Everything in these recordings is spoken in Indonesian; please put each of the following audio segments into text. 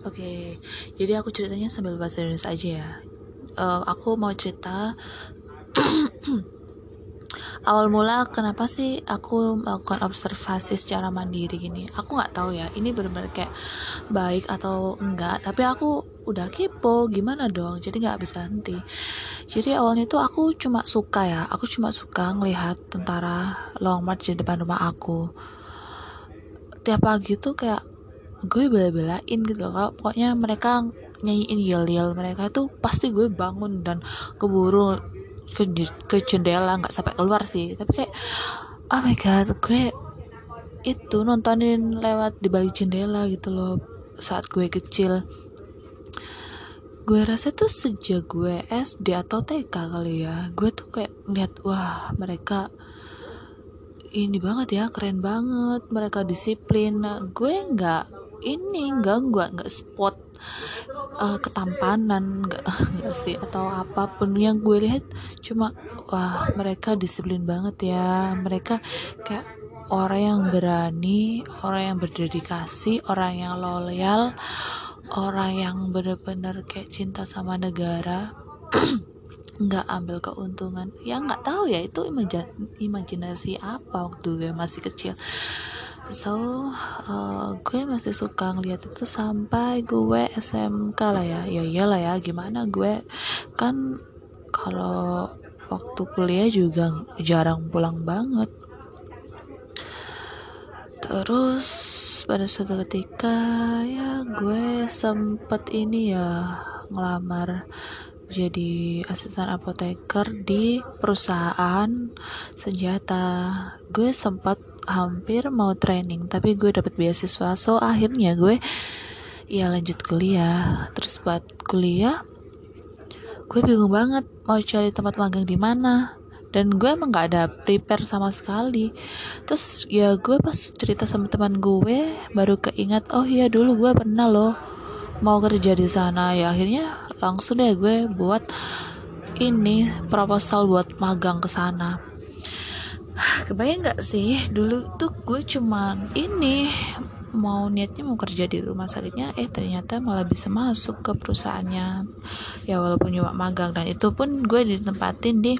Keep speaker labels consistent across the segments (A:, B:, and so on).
A: Oke, jadi aku ceritanya sambil bahasa Indonesia aja ya. Uh, aku mau cerita awal mula kenapa sih aku melakukan observasi secara mandiri gini. Aku nggak tahu ya, ini benar-benar kayak baik atau enggak. Tapi aku udah kepo, gimana dong? Jadi nggak bisa henti. Jadi awalnya tuh aku cuma suka ya, aku cuma suka ngelihat tentara long march di depan rumah aku. Tiap pagi tuh kayak gue bela-belain gitu loh kalau pokoknya mereka nyanyiin yel-yel mereka tuh pasti gue bangun dan keburu ke, ke jendela nggak sampai keluar sih. Tapi kayak oh my god gue itu nontonin lewat di balik jendela gitu loh saat gue kecil. Gue rasa tuh sejak gue SD atau TK kali ya gue tuh kayak ngeliat wah mereka ini banget ya keren banget mereka disiplin. Nah, gue nggak ini enggak enggak enggak spot uh, ketampanan enggak enggak sih atau apa pun. Yang gue lihat cuma wah mereka disiplin banget ya. Mereka kayak orang yang berani orang yang berdedikasi orang yang loyal orang yang benar-benar kayak cinta sama negara nggak ambil keuntungan. Ya nggak tahu ya itu imajinasi apa waktu gue masih kecil so uh, gue masih suka ngeliat itu sampai gue SMK lah ya. Ya iyalah ya gimana gue? Kan kalau waktu kuliah juga jarang pulang banget. Terus pada suatu ketika ya gue sempet ini ya ngelamar jadi asisten apoteker di perusahaan senjata. Gue sempat hampir mau training tapi gue dapat beasiswa. So akhirnya gue ya lanjut kuliah. Terus buat kuliah gue bingung banget mau cari tempat magang di mana. Dan gue emang gak ada prepare sama sekali. Terus ya gue pas cerita sama teman gue baru keingat oh iya dulu gue pernah loh mau kerja di sana. Ya akhirnya langsung deh gue buat ini proposal buat magang ke sana kebayang nggak sih? Dulu tuh gue cuman ini mau niatnya mau kerja di rumah sakitnya eh ternyata malah bisa masuk ke perusahaannya. Ya walaupun cuma magang dan itu pun gue ditempatin di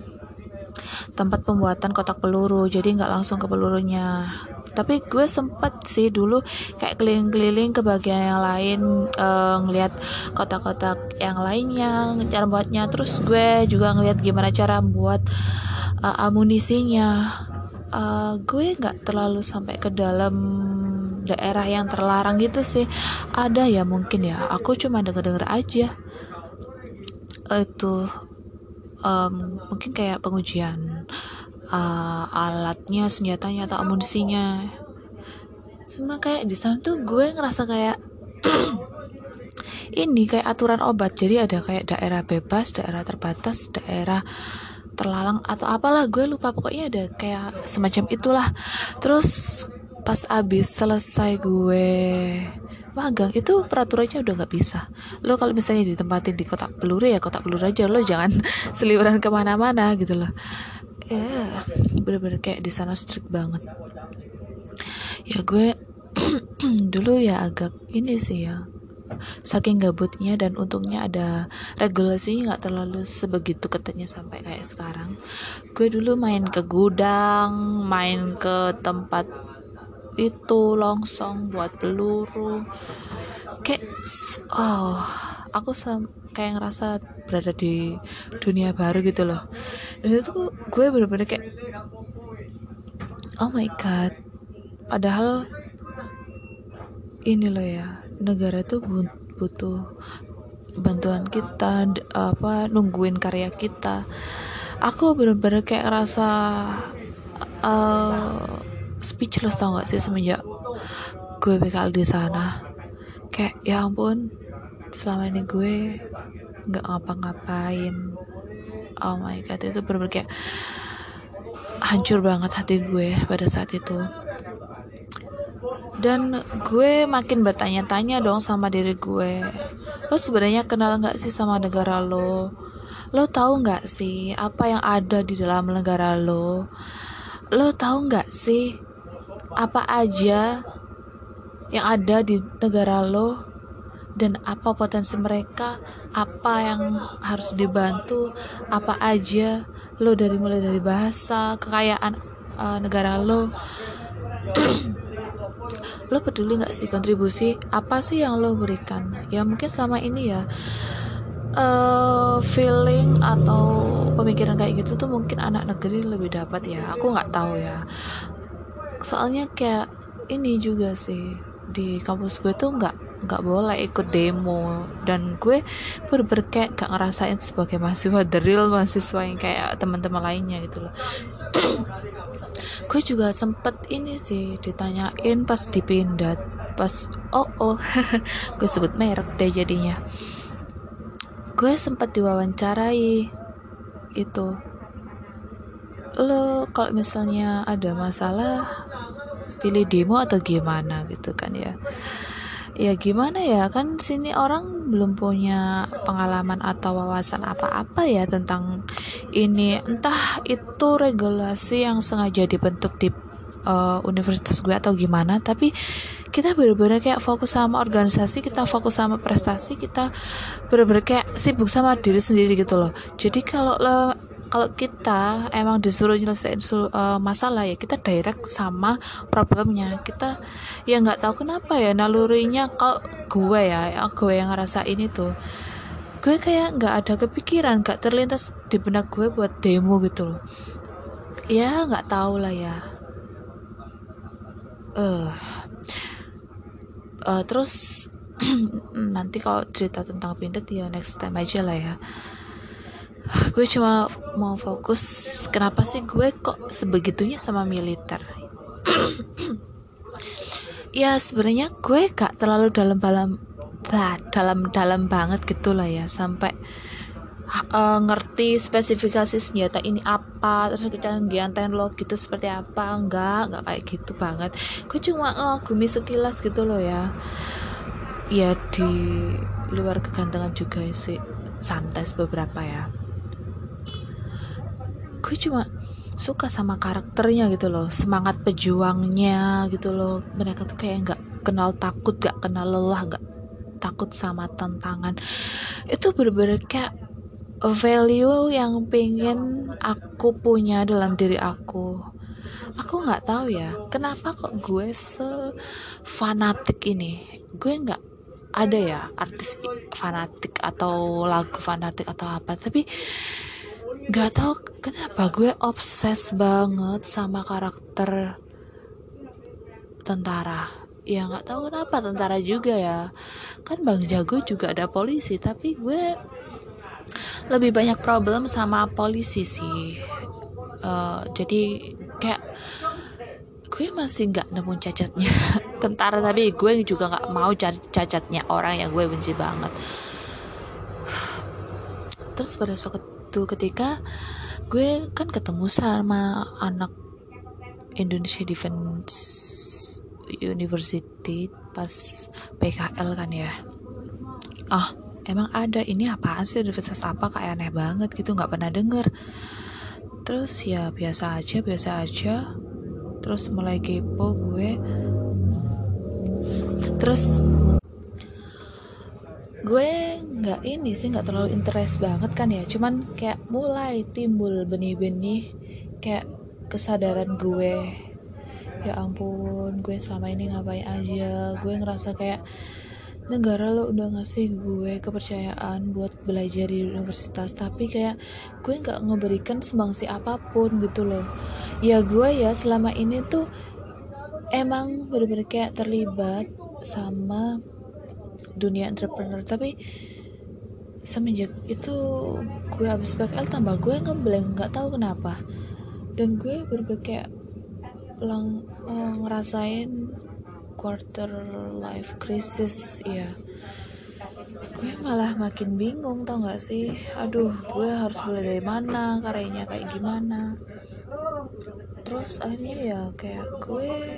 A: tempat pembuatan kotak peluru jadi nggak langsung ke pelurunya. Tapi gue sempet sih dulu kayak keliling-keliling ke bagian yang lain uh, ngelihat kotak-kotak yang lainnya cara buatnya. Terus gue juga ngelihat gimana cara buat uh, amunisinya uh, gue nggak terlalu sampai ke dalam daerah yang terlarang gitu sih. Ada ya mungkin ya aku cuma denger-denger aja. Itu um, mungkin kayak pengujian uh, alatnya senjatanya atau amunisinya. Sama kayak di sana tuh gue ngerasa kayak ini kayak aturan obat. Jadi ada kayak daerah bebas daerah terbatas daerah terlalang atau apalah gue lupa pokoknya ada kayak semacam itulah. Terus pas abis selesai gue magang itu peraturannya udah nggak bisa. Lo kalau misalnya ditempatin di kotak peluru ya kotak peluru aja lo jangan seliuran ke mana-mana gitu loh. Ya yeah, bener-bener kayak di sana strict banget. Ya gue dulu ya agak ini sih ya saking gabutnya dan untungnya ada regulasinya nggak terlalu sebegitu ketatnya sampai kayak sekarang. Gue dulu main ke gudang main ke tempat itu longsong buat peluru. Kayak oh aku sam kayak ngerasa berada di dunia baru gitu loh. Dan itu gue bener-bener kayak oh my god. Padahal ini loh ya negara tuh butuh bantuan kita apa nungguin karya kita. Aku bener-bener kayak rasa uh, speechless tau gak sih semenjak gue bekal di sana. Kayak ya ampun selama ini gue nggak ngapa-ngapain. Oh my god itu bener-bener kayak hancur banget hati gue pada saat itu dan gue makin bertanya-tanya dong sama diri gue. Lo sebenarnya kenal nggak sih sama negara lo? Lo tahu nggak sih apa yang ada di dalam negara lo? Lo tahu nggak sih apa aja yang ada di negara lo? Dan apa potensi mereka? Apa yang harus dibantu? Apa aja lo dari mulai dari bahasa kekayaan uh, negara lo lo peduli nggak sih kontribusi? Apa sih yang lo berikan? Ya mungkin selama ini ya uh, feeling atau pemikiran kayak gitu tuh mungkin anak negeri lebih dapat ya. Aku nggak tahu ya. Soalnya kayak ini juga sih di kampus gue tuh nggak nggak boleh ikut demo. Dan gue bener kayak gak ngerasain sebagai mahasiswa the real mahasiswa yang kayak teman-teman lainnya gitu loh. Gue juga sempet ini sih ditanyain pas dipindah pas oh oh gue sebut merek deh jadinya. Gue sempet diwawancarai itu. Lo kalau misalnya ada masalah pilih demo atau gimana gitu kan ya ya gimana ya? Kan sini orang belum punya pengalaman atau wawasan apa-apa ya tentang ini. Entah itu regulasi yang sengaja dibentuk di uh, universitas gue atau gimana tapi kita bener-bener kayak fokus sama organisasi kita fokus sama prestasi kita bener-bener kayak sibuk sama diri sendiri gitu loh. Jadi kalau kalau kita emang disuruh nyelesain uh, masalah ya kita direct sama problemnya. Kita ya nggak tahu kenapa ya nalurinya. Kalau gue ya, gue yang ngerasain itu gue kayak nggak ada kepikiran nggak terlintas di benak gue buat demo gitu loh. Ya nggak tahu lah ya. Eh uh, uh, terus nanti kalau cerita tentang pindah ya next time aja lah ya gue cuma mau fokus kenapa sih gue kok sebegitunya sama militer? Ya sebenarnya gue gak terlalu dalam dalam dalam dalam banget gitulah ya sampai uh, ngerti spesifikasi senjata ini apa terus kita ngiantain lo gitu seperti apa enggak enggak kayak gitu banget. Gue cuma oh, gumi sekilas gitu loh ya. Ya di luar kegantengan juga sih santai beberapa ya gue cuma suka sama karakternya gitu loh semangat pejuangnya gitu loh. Mereka tuh kayak nggak kenal takut gak kenal lelah gak takut sama tantangan. Itu bener-bener kayak value yang pengen aku punya dalam diri aku. Aku nggak tahu ya kenapa kok gue se fanatik ini? Gue nggak ada ya artis fanatik atau lagu fanatik atau apa tapi Gak tau kenapa gue obses banget sama karakter tentara. Ya gak tahu kenapa tentara juga ya. Kan Bang Jago juga ada polisi, tapi gue lebih banyak problem sama polisi sih. Uh, jadi kayak gue masih nggak nemu cacatnya tentara tapi gue juga nggak mau cari cacatnya orang yang gue benci banget terus pada suatu itu ketika gue kan ketemu sama anak Indonesia Defense University pas PKL kan ya. Ah emang ada ini apaan sih? Universitas apa? Kayak aneh banget gitu nggak pernah denger. Terus ya biasa aja biasa aja. Terus mulai kepo gue. Terus gue nggak ini sih nggak terlalu interest banget kan ya. Cuman kayak mulai timbul benih-benih kayak kesadaran gue. Ya ampun gue selama ini ngapain aja? Gue ngerasa kayak negara lo udah ngasih gue kepercayaan buat belajar di universitas. Tapi kayak gue nggak ngeberikan sumbangsi apa pun gitu loh. Ya gue ya selama ini tuh emang bener-bener kayak terlibat sama dunia entrepreneur. Tapi semenjak itu gue habis PKL tambah gue ngeblank nggak tahu kenapa. Dan gue berpikir kayak lang uh, ngerasain quarter life crisis ya gue malah makin bingung tau gak sih? Aduh gue harus mulai dari mana karyanya kayak gimana? Terus akhirnya ya kayak gue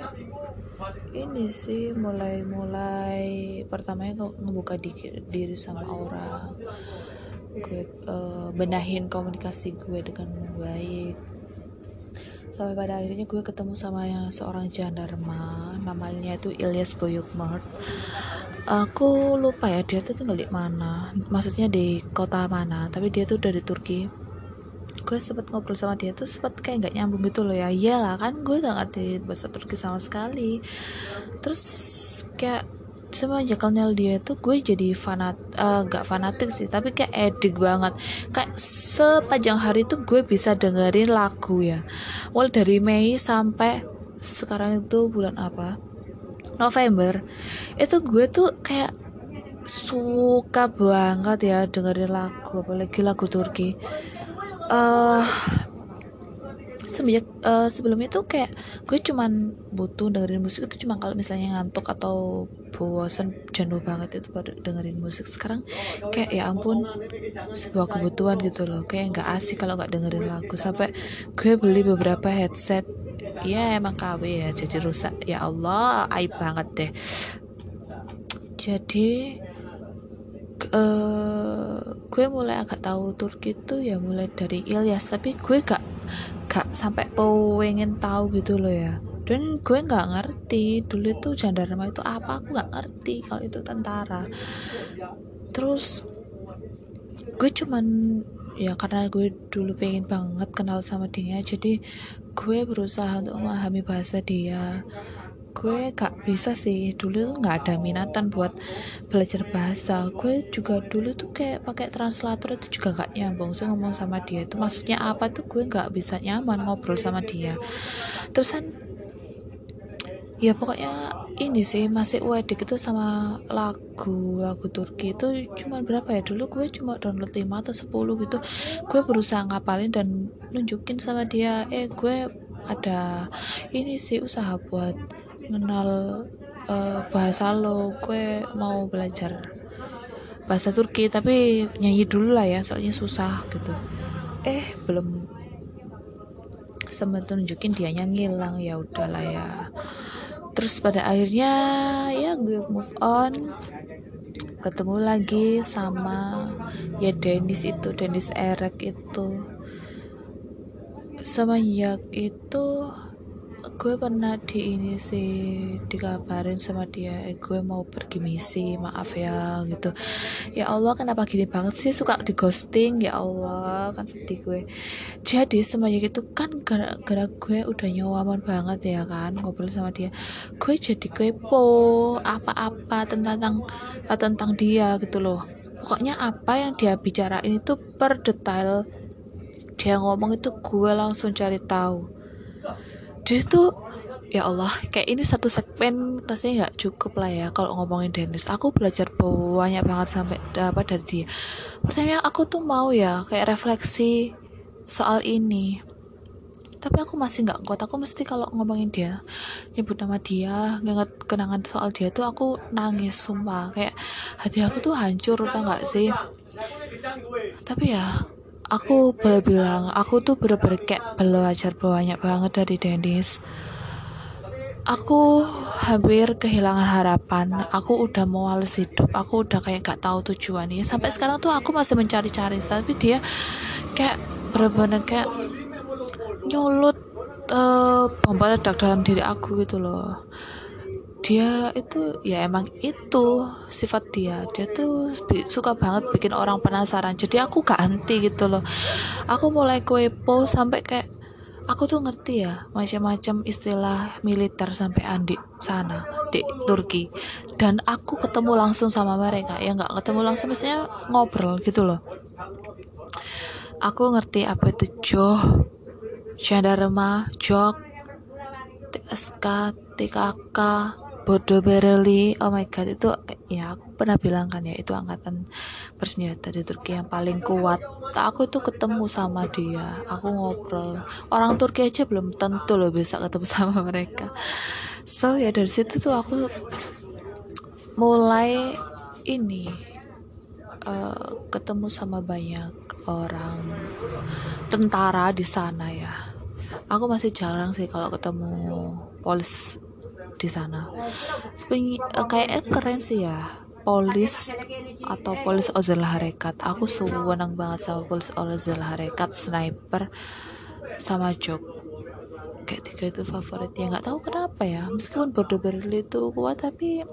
A: ini sih mulai-mulai pertamanya ngebuka diri sama orang. Gue uh, benahin komunikasi gue dengan baik. Sampai pada akhirnya gue ketemu sama yang seorang jandarma. Namanya itu Ilyas Boyukmart aku lupa ya dia tuh tinggal di mana. Maksudnya di kota mana tapi dia tuh dari Turki gue sempet ngobrol sama dia tuh sempet kayak nggak nyambung gitu loh ya. Iyalah kan gue gak ngerti bahasa Turki sama sekali. Terus kayak semenjak kenal dia tuh gue jadi fanat uh, gak fanatik sih tapi kayak edik banget. Kayak sepanjang hari tuh gue bisa dengerin lagu ya. Mulai dari Mei sampai sekarang itu bulan apa? November. Itu gue tuh kayak suka banget ya dengerin lagu apalagi lagu Turki uh, semenjak uh, sebelum itu kayak gue cuman butuh dengerin musik itu cuma kalau misalnya ngantuk atau bosan jenuh banget itu pada dengerin musik. Sekarang kayak ya ampun sebuah kebutuhan gitu loh. Kayak nggak asik kalau nggak dengerin lagu. Sampai gue beli beberapa headset. Ya emang KW ya jadi rusak. Ya Allah aib banget deh. Jadi uh, gue mulai agak tahu Turki itu ya mulai dari Ilyas tapi gue gak gak sampai pengen tahu gitu loh ya. Dan gue nggak ngerti dulu itu jandarma itu apa aku nggak ngerti kalau itu tentara. Terus gue cuman ya karena gue dulu pengen banget kenal sama dia jadi gue berusaha untuk memahami bahasa dia gue gak bisa sih. Dulu tuh nggak ada minatan buat belajar bahasa. Gue juga dulu tuh kayak pakai translator itu juga gak nyambung sih ngomong sama dia. Itu maksudnya apa tuh? Gue nggak bisa nyaman ngobrol sama dia. Terusan ya pokoknya ini sih masih wedik itu sama lagu lagu Turki itu cuma berapa ya? Dulu gue cuma download 5 atau 10 gitu. Gue berusaha ngapalin dan nunjukin sama dia eh gue ada ini sih usaha buat kenal uh, bahasa lo gue mau belajar bahasa Turki tapi nyanyi dulu lah ya soalnya susah gitu. Eh belum sempat tunjukin dia ngilang ya udahlah ya. Terus pada akhirnya ya gue move on ketemu lagi sama ya Dennis itu Dennis Erek itu. Semenjak itu gue pernah di ini sih dikabarin sama dia eh, gue mau pergi misi maaf ya gitu. Ya Allah kenapa gini banget sih? Suka di ghosting ya Allah kan sedih gue. Jadi semuanya itu kan gara-gara gue udah nyawaman banget ya kan ngobrol sama dia. Gue jadi kepo apa-apa tentang tentang dia gitu loh. Pokoknya apa yang dia bicarain itu per detail. Dia ngomong itu gue langsung cari tahu dia tuh ya Allah kayak ini satu segmen rasanya nggak cukup lah ya kalau ngomongin Dennis. Aku belajar banyak banget sampai dapat dari dia. Pertanyaan aku tuh mau ya kayak refleksi soal ini. Tapi aku masih nggak kuat. Aku mesti kalau ngomongin dia nyebut nama dia nginget kenangan soal dia tuh aku nangis sumpah. Kayak hati aku tuh hancur tau nggak sih? Tapi ya aku bilang aku tuh bener-bener kayak belajar banyak banget dari Dennis. Aku hampir kehilangan harapan. Aku udah mau males hidup. Aku udah kayak gak tahu tujuannya sampai sekarang tuh aku masih mencari-cari tapi dia kayak bener-bener kayak nyulut uh, bom dalam diri aku gitu loh dia itu ya emang itu sifat dia. Dia tuh suka banget bikin orang penasaran. Jadi aku gak henti gitu loh. Aku mulai kepo sampai kayak aku tuh ngerti ya macam-macam istilah militer sampai andi sana di Turki. Dan aku ketemu langsung sama mereka. Ya nggak ketemu langsung maksudnya ngobrol gitu loh. Aku ngerti apa itu joh gendarma jok TSK TKK Bodo Bereli oh my god itu ya aku pernah bilang kan ya itu angkatan bersenjata di Turki yang paling kuat. Aku tuh ketemu sama dia aku ngobrol. Orang Turki aja belum tentu loh bisa ketemu sama mereka. So ya dari situ tuh aku mulai ini uh, ketemu sama banyak orang tentara di sana ya. Aku masih jarang sih kalau ketemu polis di sana. Uh, kayak keren sih ya polis atau polis Ozil Harekat. Aku seneng banget sama polis Ozil Harekat sniper sama Jok. Kayak tiga itu favorit ya nggak tahu kenapa ya meskipun Bordeaux Berlin itu kuat tapi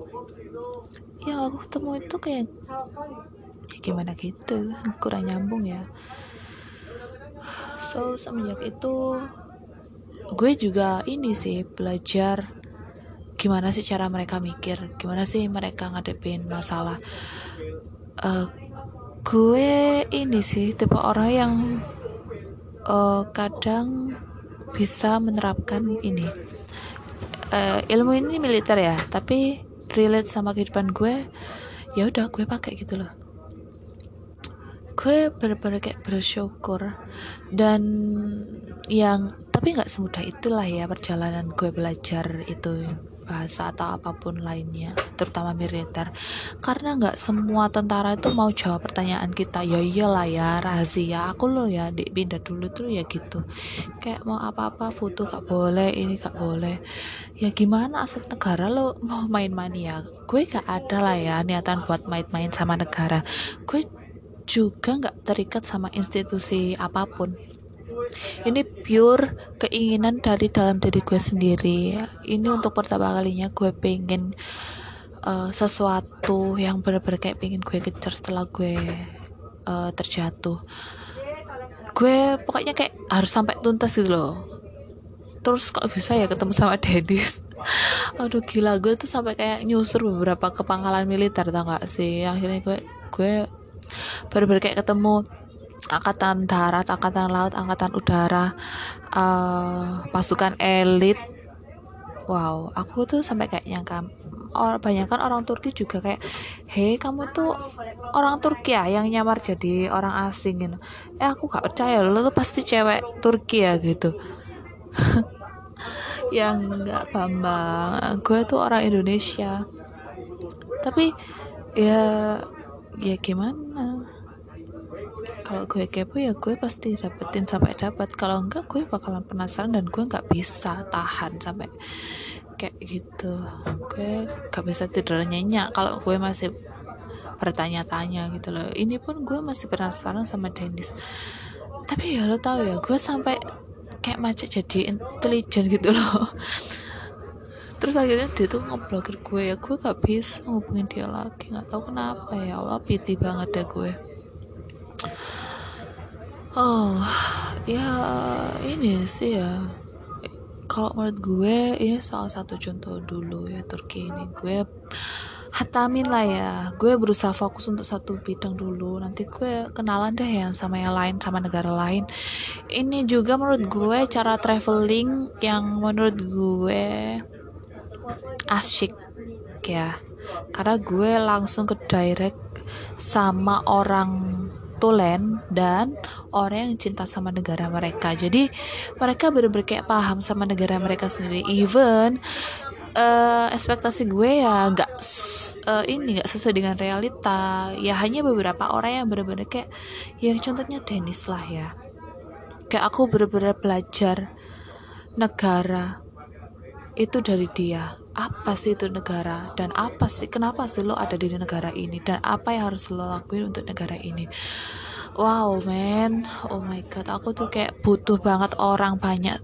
A: yang aku ketemu itu kayak ya gimana gitu kurang nyambung ya. So semenjak itu gue juga ini sih belajar gimana sih cara mereka mikir? Gimana sih mereka ngadepin masalah? Uh, gue ini sih tipe orang yang uh, kadang bisa menerapkan ini. Uh, ilmu ini militer ya tapi relate sama kehidupan gue ya udah gue pakai gitu loh. Gue bener-bener kayak bersyukur dan yang tapi nggak semudah itulah ya perjalanan gue belajar itu bahasa atau apa pun lainnya terutama militer. Karena nggak semua tentara itu mau jawab pertanyaan kita ya iyalah ya rahasia aku loh ya di pindah dulu tuh ya gitu. Kayak mau apa-apa foto gak boleh ini gak boleh. Ya gimana aset negara lo mau main-main ya? Gue gak ada lah ya niatan buat main-main sama negara. Gue juga nggak terikat sama institusi apa pun ini pure keinginan dari dalam diri gue sendiri. Ini untuk pertama kalinya gue pengen uh, sesuatu yang bener-bener kayak pengen gue kejar setelah gue uh, terjatuh. Gue pokoknya kayak harus sampai tuntas gitu loh. Terus kalau bisa ya ketemu sama Dedis aduh gila gue tuh sampai kayak nyusur beberapa kepangkalan militer tau gak sih? Akhirnya gue gue baru-baru kayak ketemu angkatan darat, angkatan laut, angkatan udara, uh, pasukan elit. Wow, aku tuh sampai kayak nyangka orang banyak kan orang Turki juga kayak, hei kamu tuh orang Turki ya yang nyamar jadi orang asing gitu. Eh aku gak percaya lo tuh pasti cewek Turki ya gitu. yang nggak bambang, gue tuh orang Indonesia. Tapi ya ya gimana? Kalau gue kepo ya gue pasti dapetin sampai dapat. Kalau enggak gue bakalan penasaran dan gue nggak bisa tahan sampai kayak gitu. Gue gak bisa tidur nyenyak kalau gue masih bertanya-tanya gitu loh. Ini pun gue masih penasaran sama Dennis. Tapi ya lo tau ya gue sampai kayak macet jadi intelijen gitu loh. Terus akhirnya dia tuh ngeblokir gue ya gue gak bisa ngubungin dia lagi. Nggak tahu kenapa ya Allah piti banget deh gue Oh, ya ini sih ya. Kalau menurut gue ini salah satu contoh dulu ya Turki ini. Gue hatamin lah ya. Gue berusaha fokus untuk satu bidang dulu. Nanti gue kenalan deh yang sama yang lain sama negara lain. Ini juga menurut gue cara traveling yang menurut gue asyik ya. Karena gue langsung ke direct sama orang tulen dan orang yang cinta sama negara mereka. Jadi mereka benar-benar kayak paham sama negara mereka sendiri. Even uh, ekspektasi gue ya nggak uh, ini nggak sesuai dengan realita. Ya hanya beberapa orang yang benar-benar kayak yang contohnya Dennis lah ya. Kayak aku benar-benar belajar negara itu dari dia apa sih itu negara? Dan apa sih kenapa sih lo ada di negara ini? Dan apa yang harus lo lakuin untuk negara ini? Wow man. Oh my god aku tuh kayak butuh banget orang banyak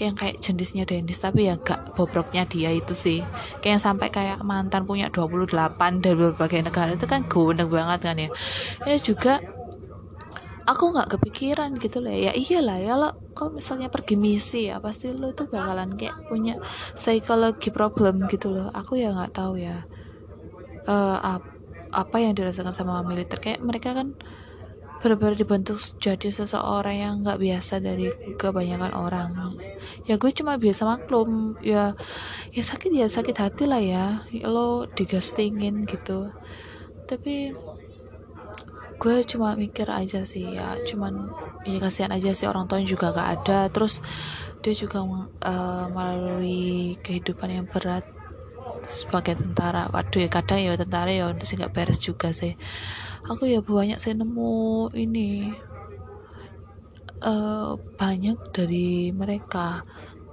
A: yang kayak jenisnya Dennis tapi ya gak bobroknya dia itu sih. Kayak sampai kayak mantan punya 28 dari berbagai negara itu kan gundeng banget kan ya. Ini juga aku nggak kepikiran gitu loh ya. Iyalah ya lo kalau misalnya pergi misi ya pasti lo tuh bakalan kayak punya psikologi problem gitu loh. Aku ya nggak tahu ya uh, ap apa yang dirasakan sama militer. Kayak mereka kan benar-benar dibentuk jadi seseorang yang nggak biasa dari kebanyakan orang. Ya gue cuma biasa maklum ya ya sakit ya sakit hati lah ya lo digastingin gitu. Tapi gue cuma mikir aja sih ya. Cuman ya kasihan aja sih orang tua juga gak ada. Terus dia juga uh, melalui kehidupan yang berat sebagai tentara. Waduh ya kadang ya tentara ya sih nggak beres juga sih. Aku ya banyak saya nemu ini uh, banyak dari mereka.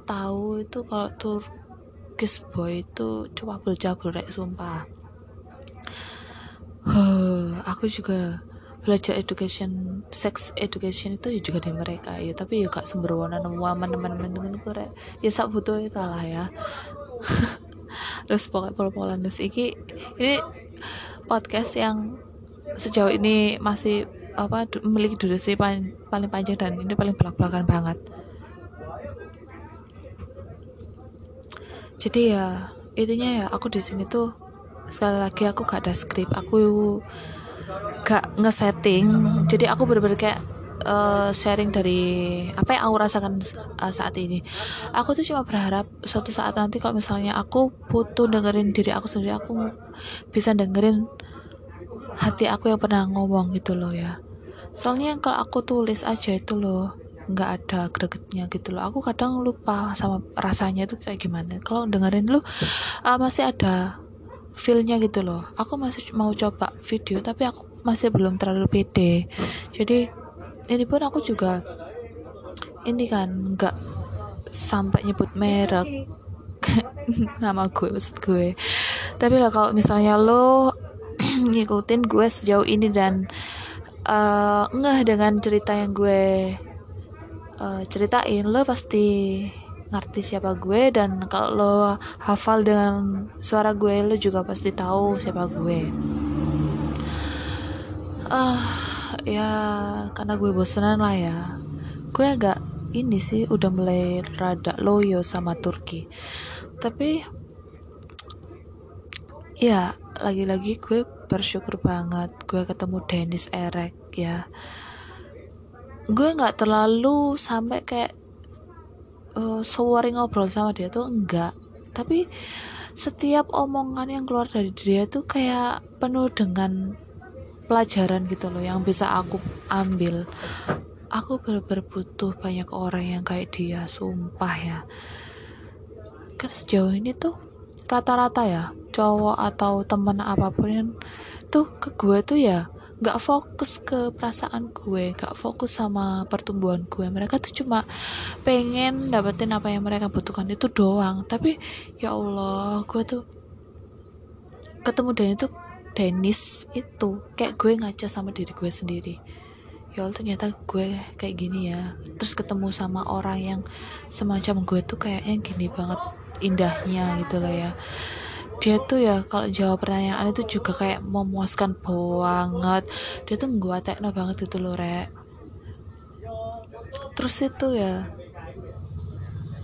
A: Tahu itu kalau Turkish boy itu coba cabul rek sumpah. Huh, aku juga belajar education sex education itu ya juga di mereka ya. Tapi ya gak sembrono nemu aman teman kure ya sak butuh itu lah ya. Terus pokoknya pol-polan. Terus iki ini podcast yang sejauh ini masih apa memiliki durasi paling, paling panjang dan ini paling belak-belakan banget. Jadi ya intinya ya aku di sini tuh sekali lagi aku gak ada skrip. Aku gak ngesetting. Jadi aku bener-bener kayak uh, sharing dari apa yang aku rasakan uh, saat ini. Aku tuh cuma berharap suatu saat nanti kalau misalnya aku butuh dengerin diri aku sendiri aku bisa dengerin hati aku yang pernah ngomong gitu loh ya. Soalnya kalau aku tulis aja itu loh nggak ada gregetnya gitu loh. Aku kadang lupa sama rasanya itu kayak gimana. Kalau dengerin lu uh, masih ada feelnya gitu loh. Aku masih mau coba video tapi aku masih belum terlalu pede. Jadi ini pun aku juga ini kan nggak sampai nyebut merek. Nama gue maksud gue. Tapi lah kalau misalnya lo ngikutin gue sejauh ini dan uh, ngeh dengan cerita yang gue uh, ceritain lo pasti ngerti siapa gue dan kalau hafal dengan suara gue lo juga pasti tahu siapa gue. Ah uh, ya karena gue bosenan lah ya. Gue agak ini sih udah mulai rada loyo sama Turki. Tapi ya lagi-lagi gue bersyukur banget gue ketemu Dennis Erek ya. Gue nggak terlalu sampai kayak uh, sewari ngobrol sama dia tuh enggak. Tapi setiap omongan yang keluar dari dia tuh kayak penuh dengan pelajaran gitu loh yang bisa aku ambil. Aku bener-bener butuh banyak orang yang kayak dia sumpah ya. Kan sejauh ini tuh rata-rata ya cowok atau teman apa pun yang tuh ke gue tuh ya nggak fokus ke perasaan gue nggak fokus sama pertumbuhan gue. Mereka tuh cuma pengen dapetin apa yang mereka butuhkan itu doang. Tapi ya Allah gue tuh ketemu dan itu Dennis itu kayak gue ngaca sama diri gue sendiri. Ya Allah ternyata gue kayak gini ya. Terus ketemu sama orang yang semacam gue tuh kayaknya gini banget indahnya gitu loh ya dia tuh ya kalau jawab pertanyaan itu juga kayak memuaskan banget. Dia tuh gua tekno banget itu loh rek. Terus itu ya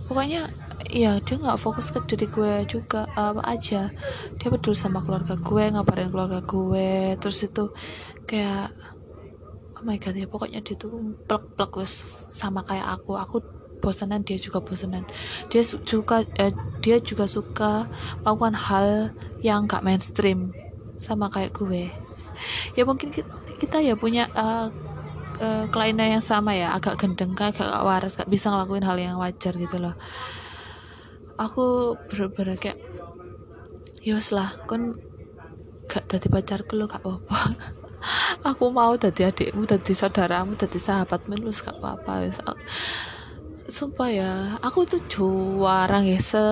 A: pokoknya ya dia nggak fokus ke diri gue juga apa aja. Dia peduli sama keluarga gue ngabarin keluarga gue. Terus itu kayak oh my god ya pokoknya dia tuh plek plek sama kayak aku. Aku bosanan dia juga bosanan. Dia suka eh, dia juga suka melakukan hal yang gak mainstream sama kayak gue. Ya mungkin kita, ya punya uh, kelainan yang sama ya agak gendeng kan agak waras gak bisa ngelakuin hal yang wajar gitu loh. Aku bener-bener kayak yos ya lah kan gak tadi pacarku lo gak apa-apa. Aku mau tadi adikmu tadi saudaramu tadi sahabatmu lu gak apa-apa sumpah ya aku tuh jarang ya se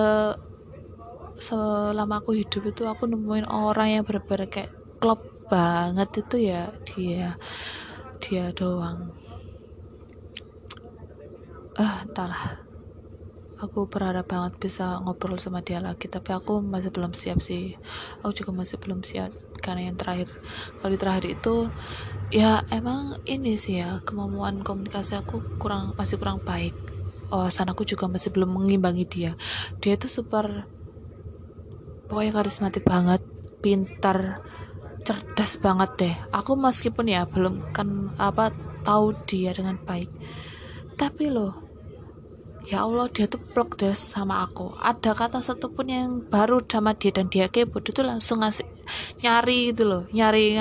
A: selama aku hidup itu aku nemuin orang yang bener-bener kayak klop banget itu ya dia dia doang. Ah uh, entahlah aku berharap banget bisa ngobrol sama dia lagi tapi aku masih belum siap sih. Aku juga masih belum siap karena yang terakhir kali terakhir itu ya emang ini sih ya kemampuan komunikasi aku kurang masih kurang baik wawasan aku juga masih belum mengimbangi dia. Dia itu super pokoknya karismatik banget pintar cerdas banget deh. Aku meskipun ya belum kan apa tahu dia dengan baik. Tapi loh ya Allah dia tuh plek deh sama aku. Ada kata satu pun yang baru sama dia dan dia kepo itu langsung ngasih nyari gitu loh nyari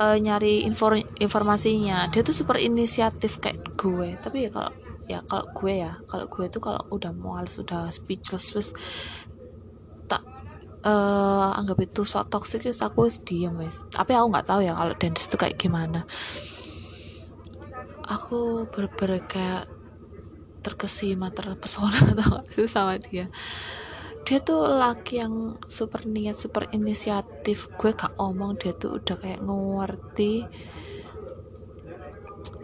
A: uh, nyari infor informasinya. Dia tuh super inisiatif kayak gue. Tapi ya kalau ya kalau gue ya kalau gue tuh kalau udah mual sudah speechless wes tak uh, anggap itu so toxic wes aku wes diem wes tapi aku nggak tahu ya kalau dance itu kayak gimana. Aku ber kayak terkesima terpesona atau sih sama dia. Dia tuh laki yang super niat super inisiatif. Gue gak omong dia tuh udah kayak ngerti.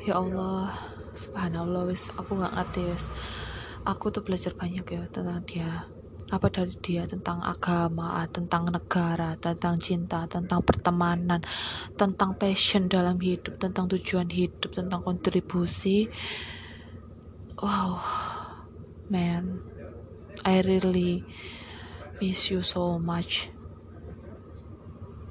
A: Ya Allah subhanallah wis aku nggak ngerti wis. Aku tuh belajar banyak ya tentang dia. Apa dari dia? Tentang agama tentang negara tentang cinta tentang pertemanan tentang passion dalam hidup tentang tujuan hidup tentang kontribusi. Wow man. I really miss you so much